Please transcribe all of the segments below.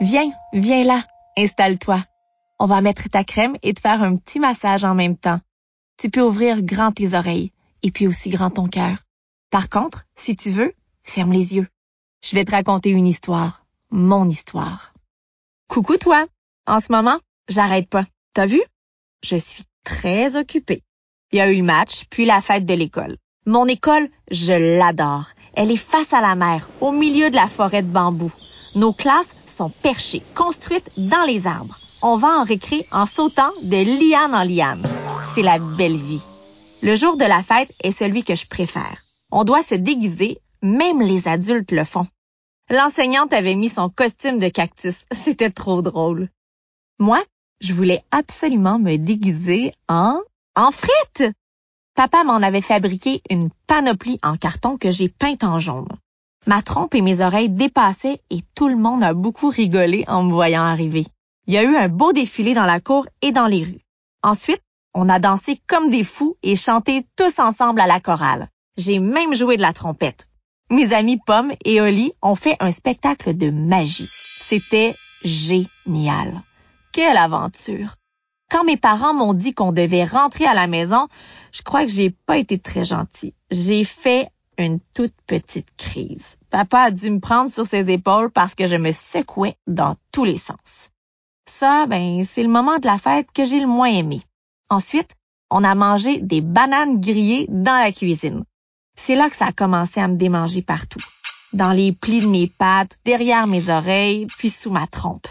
Viens, viens là, installe-toi. On va mettre ta crème et te faire un petit massage en même temps. Tu peux ouvrir grand tes oreilles et puis aussi grand ton cœur. Par contre, si tu veux, ferme les yeux. Je vais te raconter une histoire, mon histoire. Coucou toi. En ce moment, j'arrête pas. T'as vu? Je suis très occupée. Il y a eu le match, puis la fête de l'école. Mon école, je l'adore. Elle est face à la mer, au milieu de la forêt de bambous. Nos classes sont perchées, construites dans les arbres. On va en récré en sautant de liane en liane. C'est la belle vie. Le jour de la fête est celui que je préfère. On doit se déguiser, même les adultes le font. L'enseignante avait mis son costume de cactus. C'était trop drôle. Moi, je voulais absolument me déguiser en... en frites! Papa m'en avait fabriqué une panoplie en carton que j'ai peinte en jaune. Ma trompe et mes oreilles dépassaient et tout le monde a beaucoup rigolé en me voyant arriver. Il y a eu un beau défilé dans la cour et dans les rues. Ensuite, on a dansé comme des fous et chanté tous ensemble à la chorale. J'ai même joué de la trompette. Mes amis Pomme et Oli ont fait un spectacle de magie. C'était génial. Quelle aventure! Quand mes parents m'ont dit qu'on devait rentrer à la maison, je crois que j'ai pas été très gentil. J'ai fait une toute petite crise. Papa a dû me prendre sur ses épaules parce que je me secouais dans tous les sens. Ça, ben, c'est le moment de la fête que j'ai le moins aimé. Ensuite, on a mangé des bananes grillées dans la cuisine. C'est là que ça a commencé à me démanger partout. Dans les plis de mes pattes, derrière mes oreilles, puis sous ma trompe.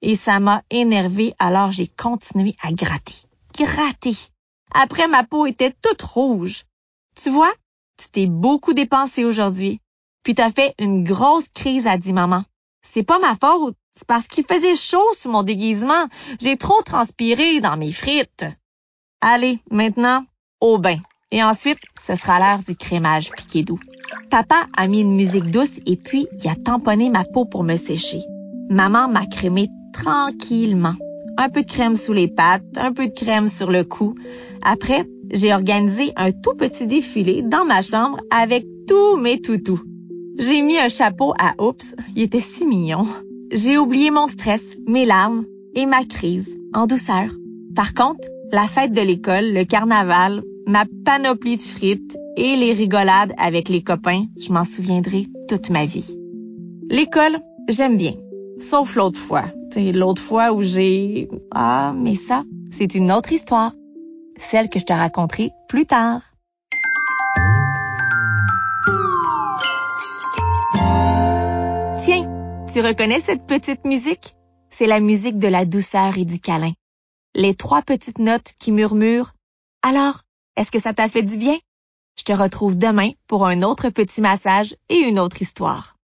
Et ça m'a énervé alors j'ai continué à gratter. Gratter. Après, ma peau était toute rouge. Tu vois, tu t'es beaucoup dépensé aujourd'hui. Puis t'as fait une grosse crise, a dit maman. C'est pas ma faute. C'est parce qu'il faisait chaud sous mon déguisement. J'ai trop transpiré dans mes frites. Allez, maintenant, au bain. Et ensuite, ce sera l'heure du crémage piqué doux. Papa a mis une musique douce et puis il a tamponné ma peau pour me sécher. Maman m'a crémé tranquillement. Un peu de crème sous les pattes, un peu de crème sur le cou. Après, j'ai organisé un tout petit défilé dans ma chambre avec tous mes toutous. J'ai mis un chapeau à Oups, il était si mignon. J'ai oublié mon stress, mes larmes et ma crise en douceur. Par contre, la fête de l'école, le carnaval, ma panoplie de frites et les rigolades avec les copains, je m'en souviendrai toute ma vie. L'école, j'aime bien. Sauf l'autre fois. C'est l'autre fois où j'ai... Ah, mais ça, c'est une autre histoire. Celle que je te raconterai plus tard. Tiens, tu reconnais cette petite musique? C'est la musique de la douceur et du câlin. Les trois petites notes qui murmurent. Alors, est-ce que ça t'a fait du bien? Je te retrouve demain pour un autre petit massage et une autre histoire.